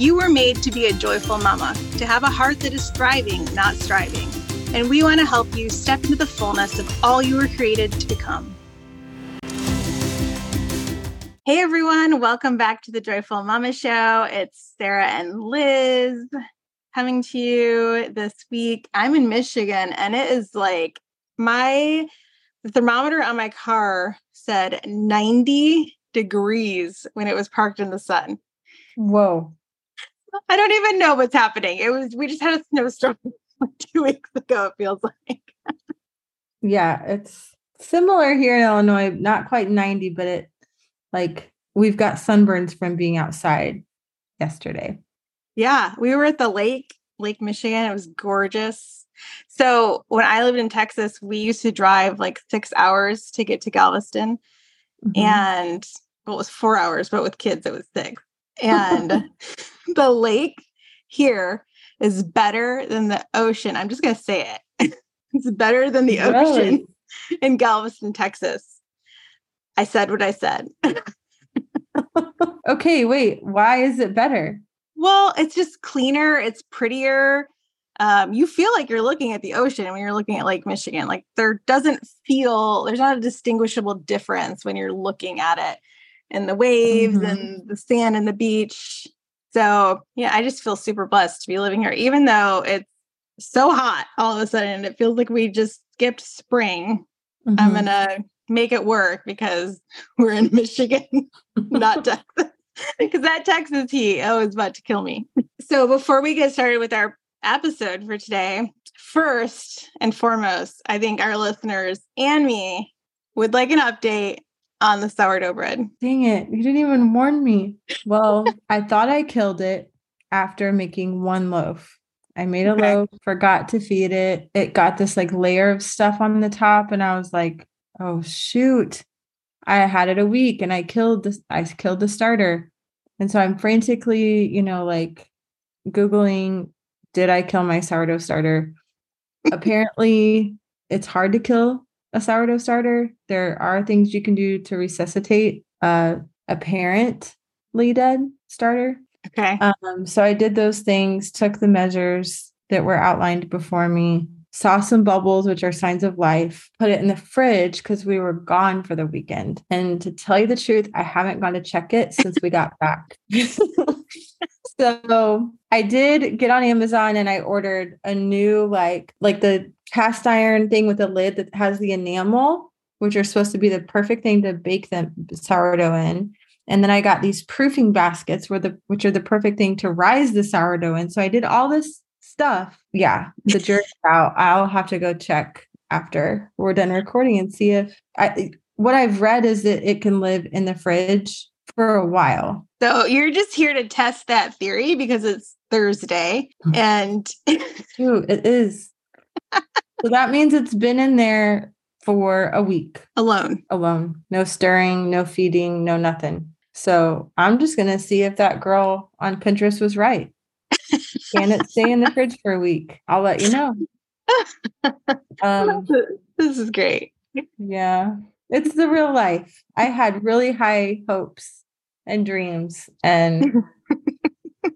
You were made to be a joyful mama, to have a heart that is thriving, not striving. And we want to help you step into the fullness of all you were created to become. Hey everyone, welcome back to the Joyful Mama Show. It's Sara and Liz coming to you this week. I'm in Michigan and it is like my the thermometer on my car said 90 degrees when it was parked in the sun. Whoa. I don't even know what's happening. It was we just had a snowstorm two weeks ago, it feels like. yeah, it's similar here in Illinois, not quite 90, but it like we've got sunburns from being outside yesterday. Yeah, we were at the lake, Lake Michigan. It was gorgeous. So when I lived in Texas, we used to drive like six hours to get to Galveston. Mm-hmm. And well, it was four hours, but with kids, it was six. And the lake here is better than the ocean. I'm just going to say it. it's better than the ocean in Galveston, Texas. I said what I said. okay, wait. Why is it better? Well, it's just cleaner, it's prettier. Um, you feel like you're looking at the ocean when you're looking at Lake Michigan. Like there doesn't feel, there's not a distinguishable difference when you're looking at it and the waves mm-hmm. and the sand and the beach. So, yeah, I just feel super blessed to be living here, even though it's so hot all of a sudden. It feels like we just skipped spring. Mm-hmm. I'm going to make it work because we're in Michigan, not Texas. because that Texas heat, oh, is about to kill me. So before we get started with our episode for today, first and foremost, I think our listeners and me would like an update on the sourdough bread. Dang it. You didn't even warn me. Well, I thought I killed it after making one loaf. I made a okay. loaf, forgot to feed it. It got this like layer of stuff on the top, and I was like, oh shoot i had it a week and i killed this i killed the starter and so i'm frantically you know like googling did i kill my sourdough starter apparently it's hard to kill a sourdough starter there are things you can do to resuscitate uh, a apparently dead starter okay um, so i did those things took the measures that were outlined before me saw some bubbles, which are signs of life, put it in the fridge because we were gone for the weekend. And to tell you the truth, I haven't gone to check it since we got back. so I did get on Amazon and I ordered a new, like, like the cast iron thing with a lid that has the enamel, which are supposed to be the perfect thing to bake the sourdough in. And then I got these proofing baskets where the which are the perfect thing to rise the sourdough in. So I did all this stuff. Yeah, the jury's out. I'll have to go check after we're done recording and see if I what I've read is that it can live in the fridge for a while. So you're just here to test that theory because it's Thursday hmm. and it is. So that means it's been in there for a week. Alone. Alone. No stirring, no feeding, no nothing. So I'm just gonna see if that girl on Pinterest was right. Can it stay in the fridge for a week? I'll let you know. Um, this is great. Yeah, it's the real life. I had really high hopes and dreams. And,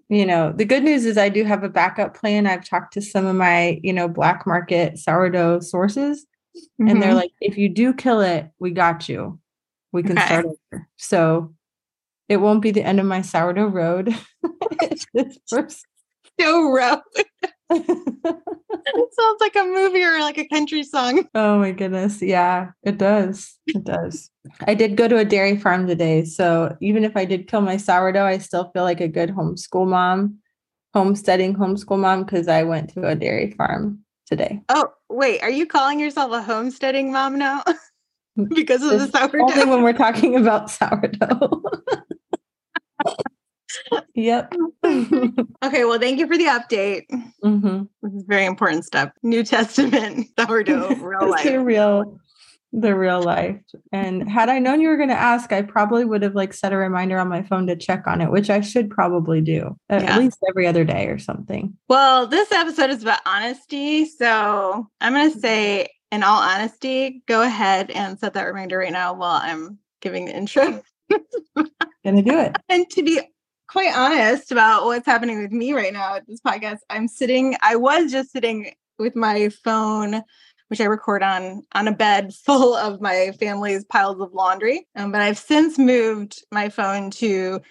you know, the good news is I do have a backup plan. I've talked to some of my, you know, black market sourdough sources, mm-hmm. and they're mm-hmm. like, if you do kill it, we got you. We can okay. start over. So it won't be the end of my sourdough road. first so rough. sounds like a movie or like a country song. Oh my goodness. Yeah, it does. It does. I did go to a dairy farm today. So even if I did kill my sourdough, I still feel like a good homeschool mom, homesteading homeschool mom, because I went to a dairy farm today. Oh, wait. Are you calling yourself a homesteading mom now? because of It's the sourdough? Only when we're talking about sourdough. yep. Okay, well, thank you for the update. hmm This is very important stuff. New Testament sourdough, real life. the real the real life and had i known you were going to ask i probably would have like set a reminder on my phone to check on it which i should probably do at Yeah. least every other day or something Well, this episode is about honesty. So I'm going to say, in all honesty, go ahead and set that reminder right now while I'm giving the intro. gonna do it and to be quite honest about what's happening with me right now at this podcast, I'm sitting, I was just sitting with my phone, which I record on, on a bed full of my family's piles of laundry. Um, but I've since moved my phone to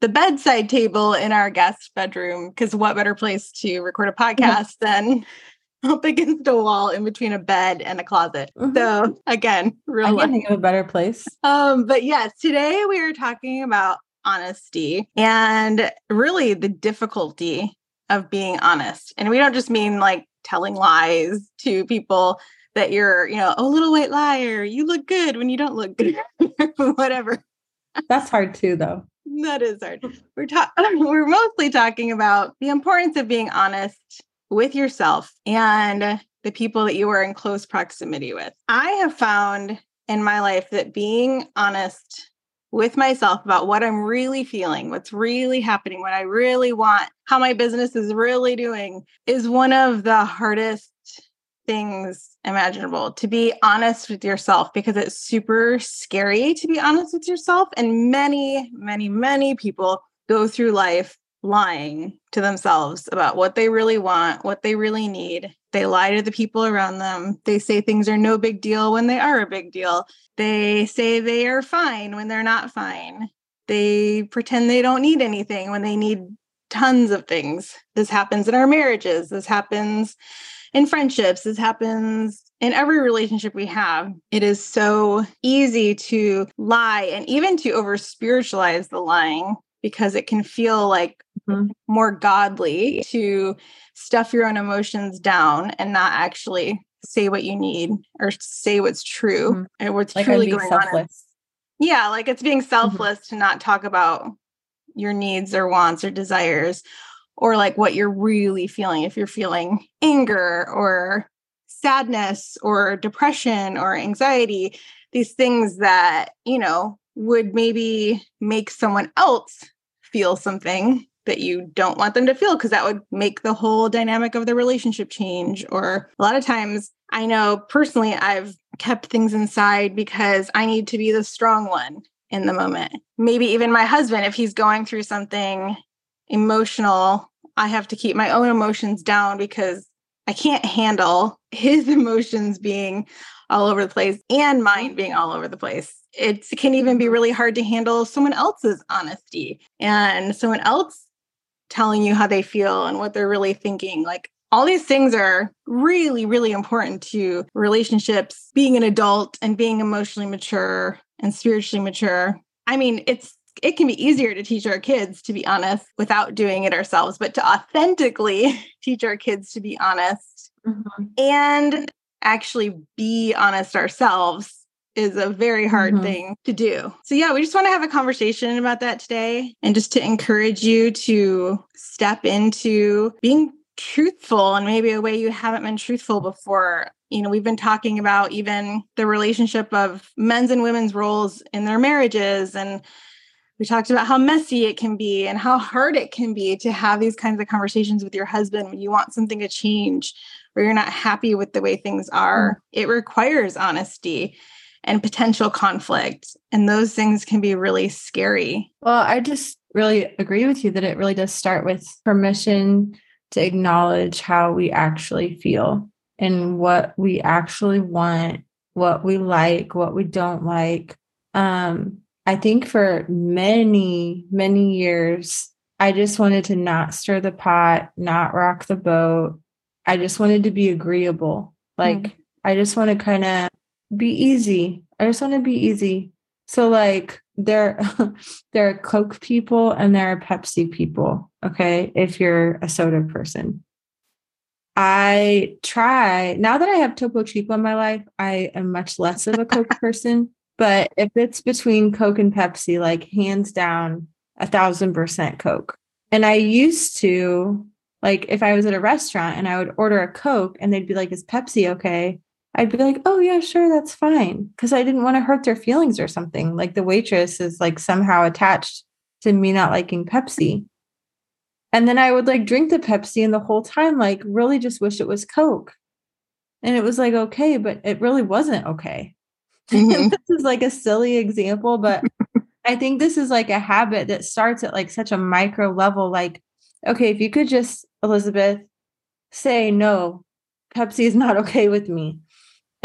the bedside table in our guest bedroom because what better place to record a podcast than up against a wall in between a bed and a closet. Mhm. So again, i real can life. think of a better place Um, but yes, today we are talking about honesty and really the difficulty of being honest. And we don't just mean like telling lies to people that you're, you know, a little white liar, you look good when you don't look good, whatever. that's hard too though That is hard. We're talking we're mostly talking about the importance of being honest with yourself and the people that you are in close proximity with. I have found in my life that being honest with myself about what I'm really feeling, what's really happening, what I really want, how my business is really doing is one of the hardest things imaginable to be honest with yourself because it's super scary to be honest with yourself. And many, many, many people go through life lying to themselves about what they really want, what they really need. They lie to the people around them. They say things are no big deal when they are a big deal. They say they are fine when they're not fine. They pretend they don't need anything when they need tons of things. This happens in our marriages. This happens in friendships. This happens in every relationship we have. It is so easy to lie and even to over spiritualize the lying because it can feel like Mhm. more godly to stuff your own emotions down and not actually say what you need or say what's true Mhm. and what's like truly going on. Yeah, like it's being selfless to not talk about your needs or wants or desires or like what you're really feeling. If you're feeling anger or sadness or depression or anxiety, these things that, you know, would maybe make someone else feel something that you don't want them to feel because that would make the whole dynamic of the relationship change. Or a lot of times, I know personally, I've kept things inside because I need to be the strong one in the moment. Maybe even my husband, if he's going through something emotional, I have to keep my own emotions down because I can't handle his emotions being all over the place and mine being all over the place. It can even be mm-hmm. really hard to handle someone else's honesty and someone else telling you how they feel and what they're really thinking. Like all these things are really, really important to relationships, being an adult and being emotionally mature and spiritually mature. I mean, it's it can be easier to teach our kids to be honest without doing it ourselves, but to authentically teach our kids to be honest Mhm. and actually be honest ourselves is a very hard Mhm. thing to do. So, yeah, we just want to have a conversation about that today and just to encourage you to step into being truthful and maybe a way you haven't been truthful before. You know, we've been talking about even the relationship of men's and women's roles in their marriages and we talked about how messy it can be and how hard it can be to have these kinds of conversations with your husband when you want something to change or you're not happy with the way things are. It requires honesty and potential conflict. And those things can be really scary. Well, I just really agree with you that it really does start with permission to acknowledge how we actually feel and what we actually want, what we like, what we don't like. Um, I think for many, many years, I just wanted to not stir the pot, not rock the boat, I just wanted to be agreeable. Like mm. I just want to kind of be easy. I just want to be easy. So like there there are Coke people and there are Pepsi people, okay? If you're a soda person. I try now that I have Topo Chico in my life, I am much less of a Coke person. But if it's between Coke and Pepsi, like hands down, a thousand percent Coke. And I used to, like, if I was at a restaurant and I would order a Coke and they'd be like, Is Pepsi okay? I'd be like, Oh, yeah, sure, that's fine. Cause I didn't want to hurt their feelings or something. Like, the waitress is like somehow attached to me not liking Pepsi. And then I would like drink the Pepsi and the whole time, like, really just wish it was Coke. And it was like, okay, but it really wasn't okay. Mm-hmm. this is like a silly example, but I think this is like a habit that starts at like such a micro level. Like, okay, if you could just, Elizabeth, say no, Pepsi is not okay with me.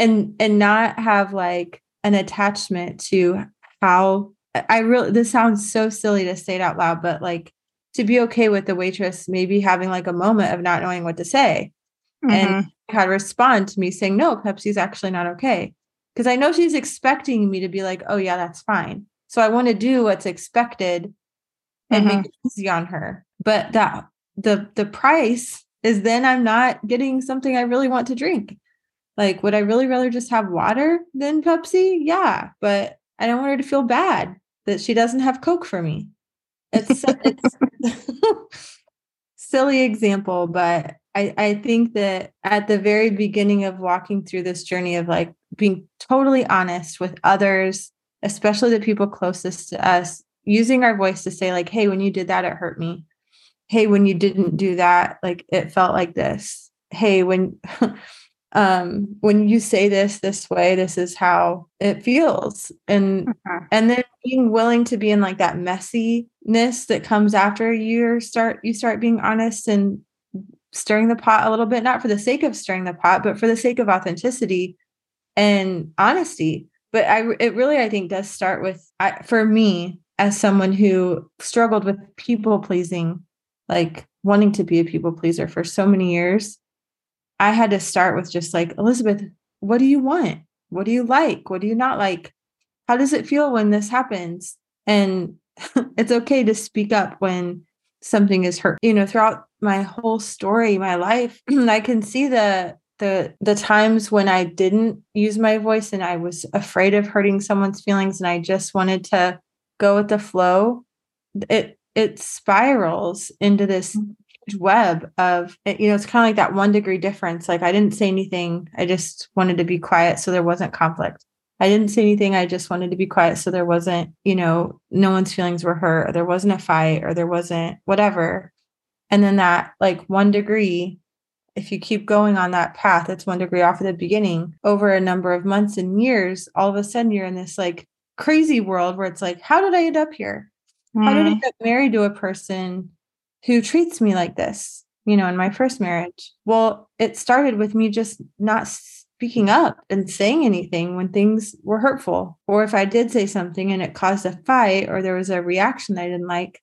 And and not have like an attachment to how I really this sounds so silly to say it out loud, but like to be okay with the waitress maybe having like a moment of not knowing what to say. Mm-hmm. And how to respond to me saying, no, Pepsi's actually not okay. Because I know she's expecting me to be like, oh yeah, that's fine. So I want to do what's expected and mm-hmm. make it easy on her. But that the the price is then I'm not getting something I really want to drink. Like, would I really rather just have water than Pepsi? Yeah, but I don't want her to feel bad that she doesn't have Coke for me. It's, it's silly example, but I, I think that at the very beginning of walking through this journey of like being totally honest with others especially the people closest to us, using our voice to say, like, hey, when you did that, it hurt me. Hey, when you didn't do that, like it felt like this. Hey, when um when you say this this way this is how it feels and uh-huh. and then being willing to be in like that messiness that comes after you start you start being honest and stirring the pot a little bit not for the sake of stirring the pot but for the sake of authenticity and honesty but I it really I think does start with I, for me as someone who struggled with people pleasing, like wanting to be a people pleaser for so many years. I had to start with just like Elizabeth, what do you want? What do you like? What do you not like? How does it feel when this happens? And it's okay to speak up when something is hurt. You know, throughout my whole story, my life, I can see the the the times when I didn't use my voice and I was afraid of hurting someone's feelings and I just wanted to go with the flow, it it spirals into this mm-hmm. Web of you know it's kind of like that one degree difference like i didn't say anything i just wanted to be quiet so there wasn't conflict i didn't say anything i just wanted to be quiet so there wasn't you know no one's feelings were hurt or there wasn't a fight or there wasn't whatever and then that like one degree if you keep going on that path, it's one degree off at the beginning over a number of months and years, all of a sudden you're in this like crazy world where it's like, how did I end up here? Mm. How did I get married to a person who treats me like this? You know, in my first marriage. Well, it started with me just not speaking up and saying anything when things were hurtful. Or if I did say something and it caused a fight or there was a reaction I didn't like,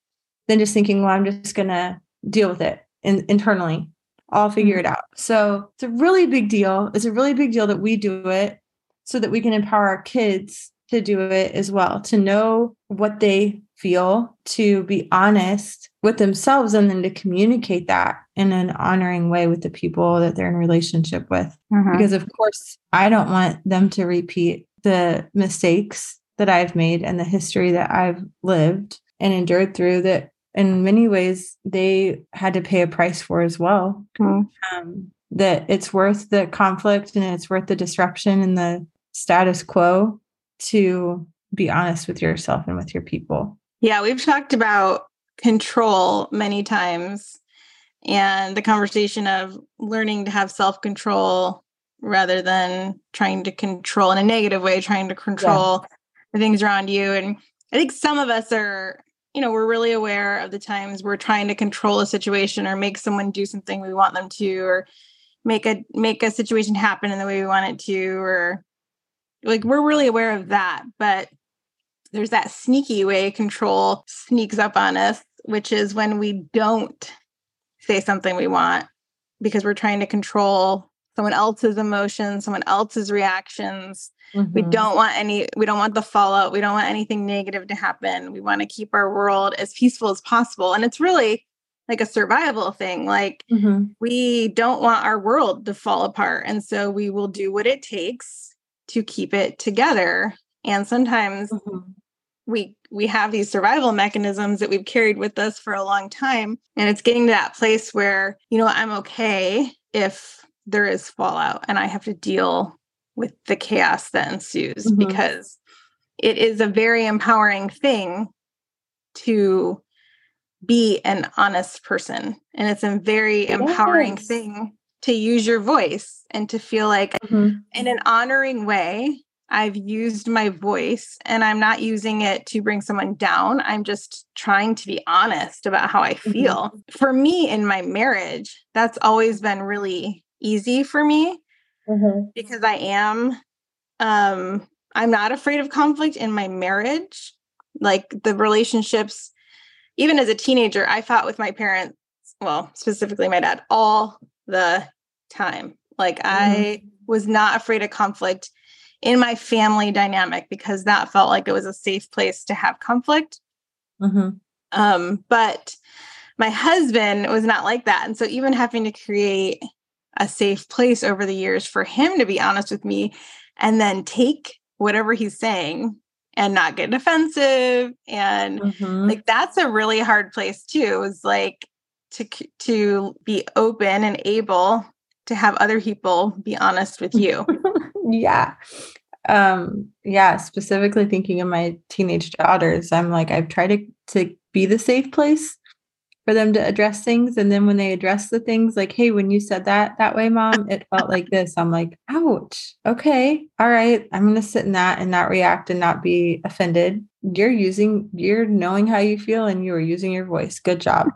then just thinking, well, I'm just going to deal with it in, internally I'll figure mm-hmm. it out. So it's a really big deal. It's a really big deal that we do it so that we can empower our kids to do it as well, to know what they feel, to be honest with themselves, and then to communicate that in an honoring way with the people that they're in relationship with. Mm-hmm. Because, of course, I don't want them to repeat the mistakes that I've made and the history that I've lived and endured through that in many ways they had to pay a price for as well. Mm. Um, that it's worth the conflict and it's worth the disruption and the status quo to be honest with yourself and with your people. Yeah, we've talked about control many times and the conversation of learning to have self control rather than trying to control in a negative way, trying to control yeah. the things around you. And I think some of us are you know, we're really aware of the times we're trying to control a situation or make someone do something we want them to, or make a make a situation happen in the way we want it to, or like we're really aware of that. But there's that sneaky way control sneaks up on us, which is when we don't say something we want because we're trying to control someone else's emotions, someone else's reactions. Mm-hmm. We don't want any, we don't want the fallout. We don't want anything negative to happen. We want to keep our world as peaceful as possible. And it's really like a survival thing. Like mm-hmm. we don't want our world to fall apart. And so we will do what it takes to keep it together. And sometimes mm-hmm. we we have these survival mechanisms that we've carried with us for a long time. And it's getting to that place where, you know, I'm okay if there is fallout and I have to deal with the chaos that ensues mm-hmm. because it is a very empowering thing to be an honest person. And it's a very yes. empowering thing to use your voice and to feel like, mm-hmm. in an honoring way, I've used my voice and I'm not using it to bring someone down. I'm just trying to be honest about how I mm-hmm. feel. Mm-hmm. For me in my marriage, that's always been really easy for me mm-hmm. because I am um I'm not afraid of conflict in my marriage. Like the relationships even as a teenager, I fought with my parents, well, specifically my dad, all the time. Like mm-hmm. I was not afraid of conflict in my family dynamic because that felt like it was a safe place to have conflict. Mm-hmm. Um, but my husband was not like that. And so even having to create a safe place over the years for him to be honest with me and then take whatever he's saying and not get defensive and mm-hmm. like that's a really hard place too is like to to be open and able to have other people be honest with you yeah. Um yeah specifically thinking of my teenage daughters i'm like i've tried to to be the safe place for them to address things and then when they address the things like hey when you said that that way mom it felt like this i'm like ouch okay all right i'm going to sit in that and not react and not be offended. You're using you're knowing how you feel and you are using your voice good job.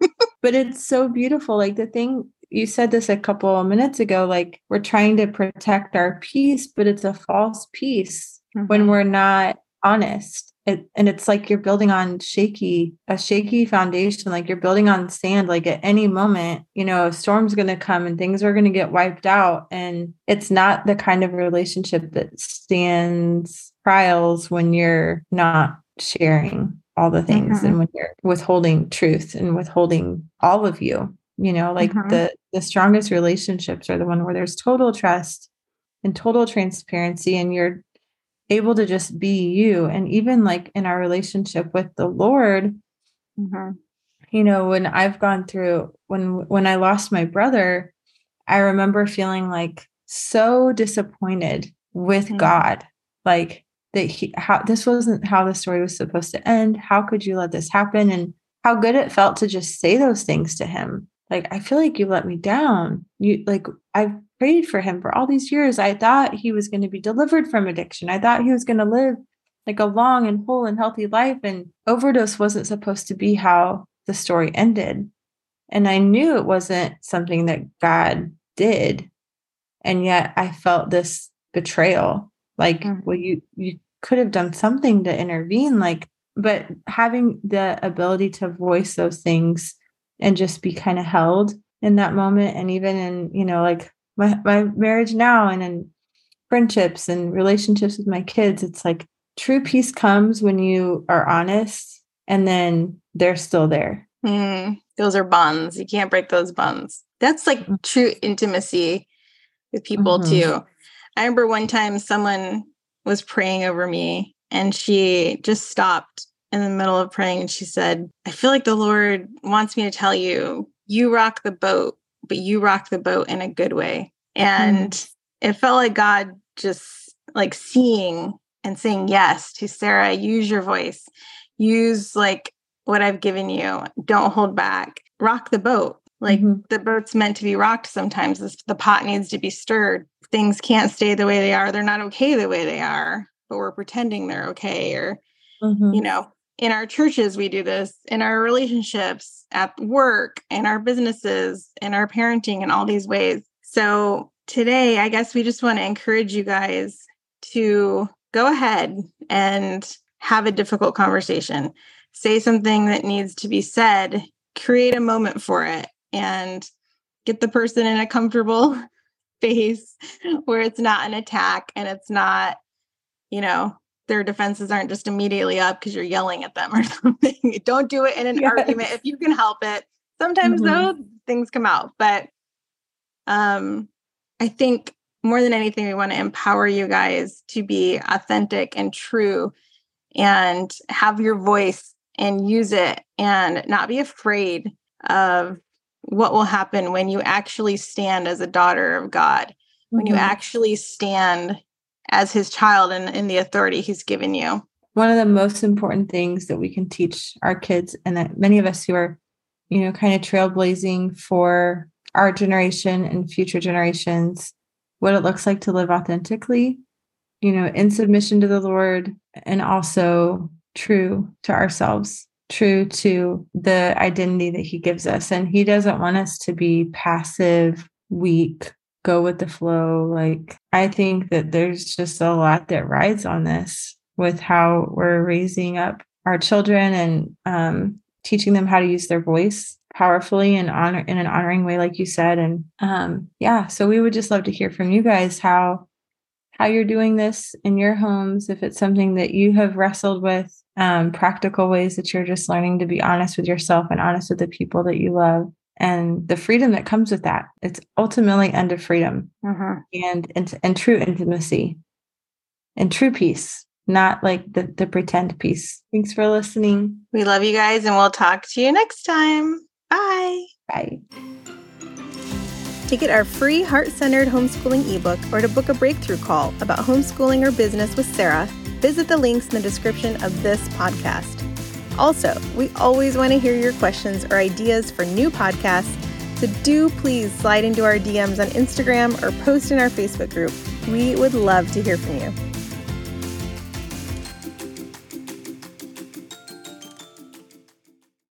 But it's so beautiful like the thing you said this a couple of minutes ago like we're trying to protect our peace but it's a false peace mm-hmm. when we're not honest it, and it's like you're building on shaky a shaky foundation like you're building on sand like at any moment you know a storm's going to come and things are going to get wiped out and it's not the kind of relationship that stands trials when you're not sharing all the things mm-hmm. and when you're withholding truth and withholding all of you you know like mm-hmm. the the strongest relationships are the one where there's total trust and total transparency and you're able to just be you and even like in our relationship with the lord mm-hmm. you know when i've gone through when when i lost my brother i remember feeling like so disappointed with mm-hmm. god like that he how this wasn't how the story was supposed to end how could you let this happen and how good it felt to just say those things to him like i feel like you let me down you like i've prayed for him for all these years. I thought he was going to be delivered from addiction. I thought he was going to live like a long and full and healthy life. And overdose wasn't supposed to be how the story ended. And I knew it wasn't something that God did. And yet I felt this betrayal. Like, mm-hmm. well, you you could have done something to intervene. Like, but having the ability to voice those things and just be kind of held in that moment. And even in you know like my my marriage now and in friendships and relationships with my kids it's like true peace comes when you are honest and then they're still there. Mm, those are bonds. You can't break those bonds. That's like mm-hmm. true intimacy with people mm-hmm. too. I remember one time someone was praying over me and she just stopped in the middle of praying and she said i feel like the lord wants me to tell you you rock the boat but you rock the boat in a good way. And mm. it felt like God just like seeing and saying yes to Sara, use your voice, use like what I've given you. Don't hold back. Rock the boat. Like mm-hmm. the boat's meant to be rocked sometimes. the pot needs to be stirred. Things can't stay the way they are. They're not okay the way they are, but we're pretending they're okay. Or, mm-hmm. you know, in our churches, we do this, in our relationships, at work, in our businesses, in our parenting, in all these ways. So today, I guess we just want to encourage you guys to go ahead and have a difficult conversation. Say something that needs to be said, create a moment for it, and get the person in a comfortable space where it's not an attack and it's not, you know, their defenses aren't just immediately up because you're yelling at them or something. Don't do it in an yes. argument if you can help it. Sometimes mm-hmm. though things come out, but um I think more than anything we want to empower you guys to be authentic and true and have your voice and use it and not be afraid of what will happen when you actually stand as a daughter of God, when mm-hmm. you actually stand as his child and in the authority he's given you. One of the most important things that we can teach our kids, and that many of us who are, you know, kind of trailblazing for our generation and future generations, what it looks like to live authentically, you know, in submission to the Lord and also true to ourselves, true to the identity that He gives us. And He doesn't want us to be passive, weak, go with the flow. Like, I think that there's just a lot that rides on this with how we're raising up our children and um, teaching them how to use their voice powerfully and honor in an honoring way, like you said. And um, yeah, so we would just love to hear from you guys how how you're doing this in your homes, if it's something that you have wrestled with, um, practical ways that you're just learning to be honest with yourself and honest with the people that you love and the freedom that comes with that. It's ultimately end of freedom mm-hmm. and, and and true intimacy and true peace, not like the the pretend peace. Thanks for listening. We love you guys, and we'll talk to you next time. Bye. Bye. To get our free heart centered homeschooling ebook or to book a breakthrough call about homeschooling or business with Sara, visit the links in the description of this podcast. Also, we always want to hear your questions or ideas for new podcasts, so do please slide into our DMs on Instagram or post in our Facebook group. We would love to hear from you.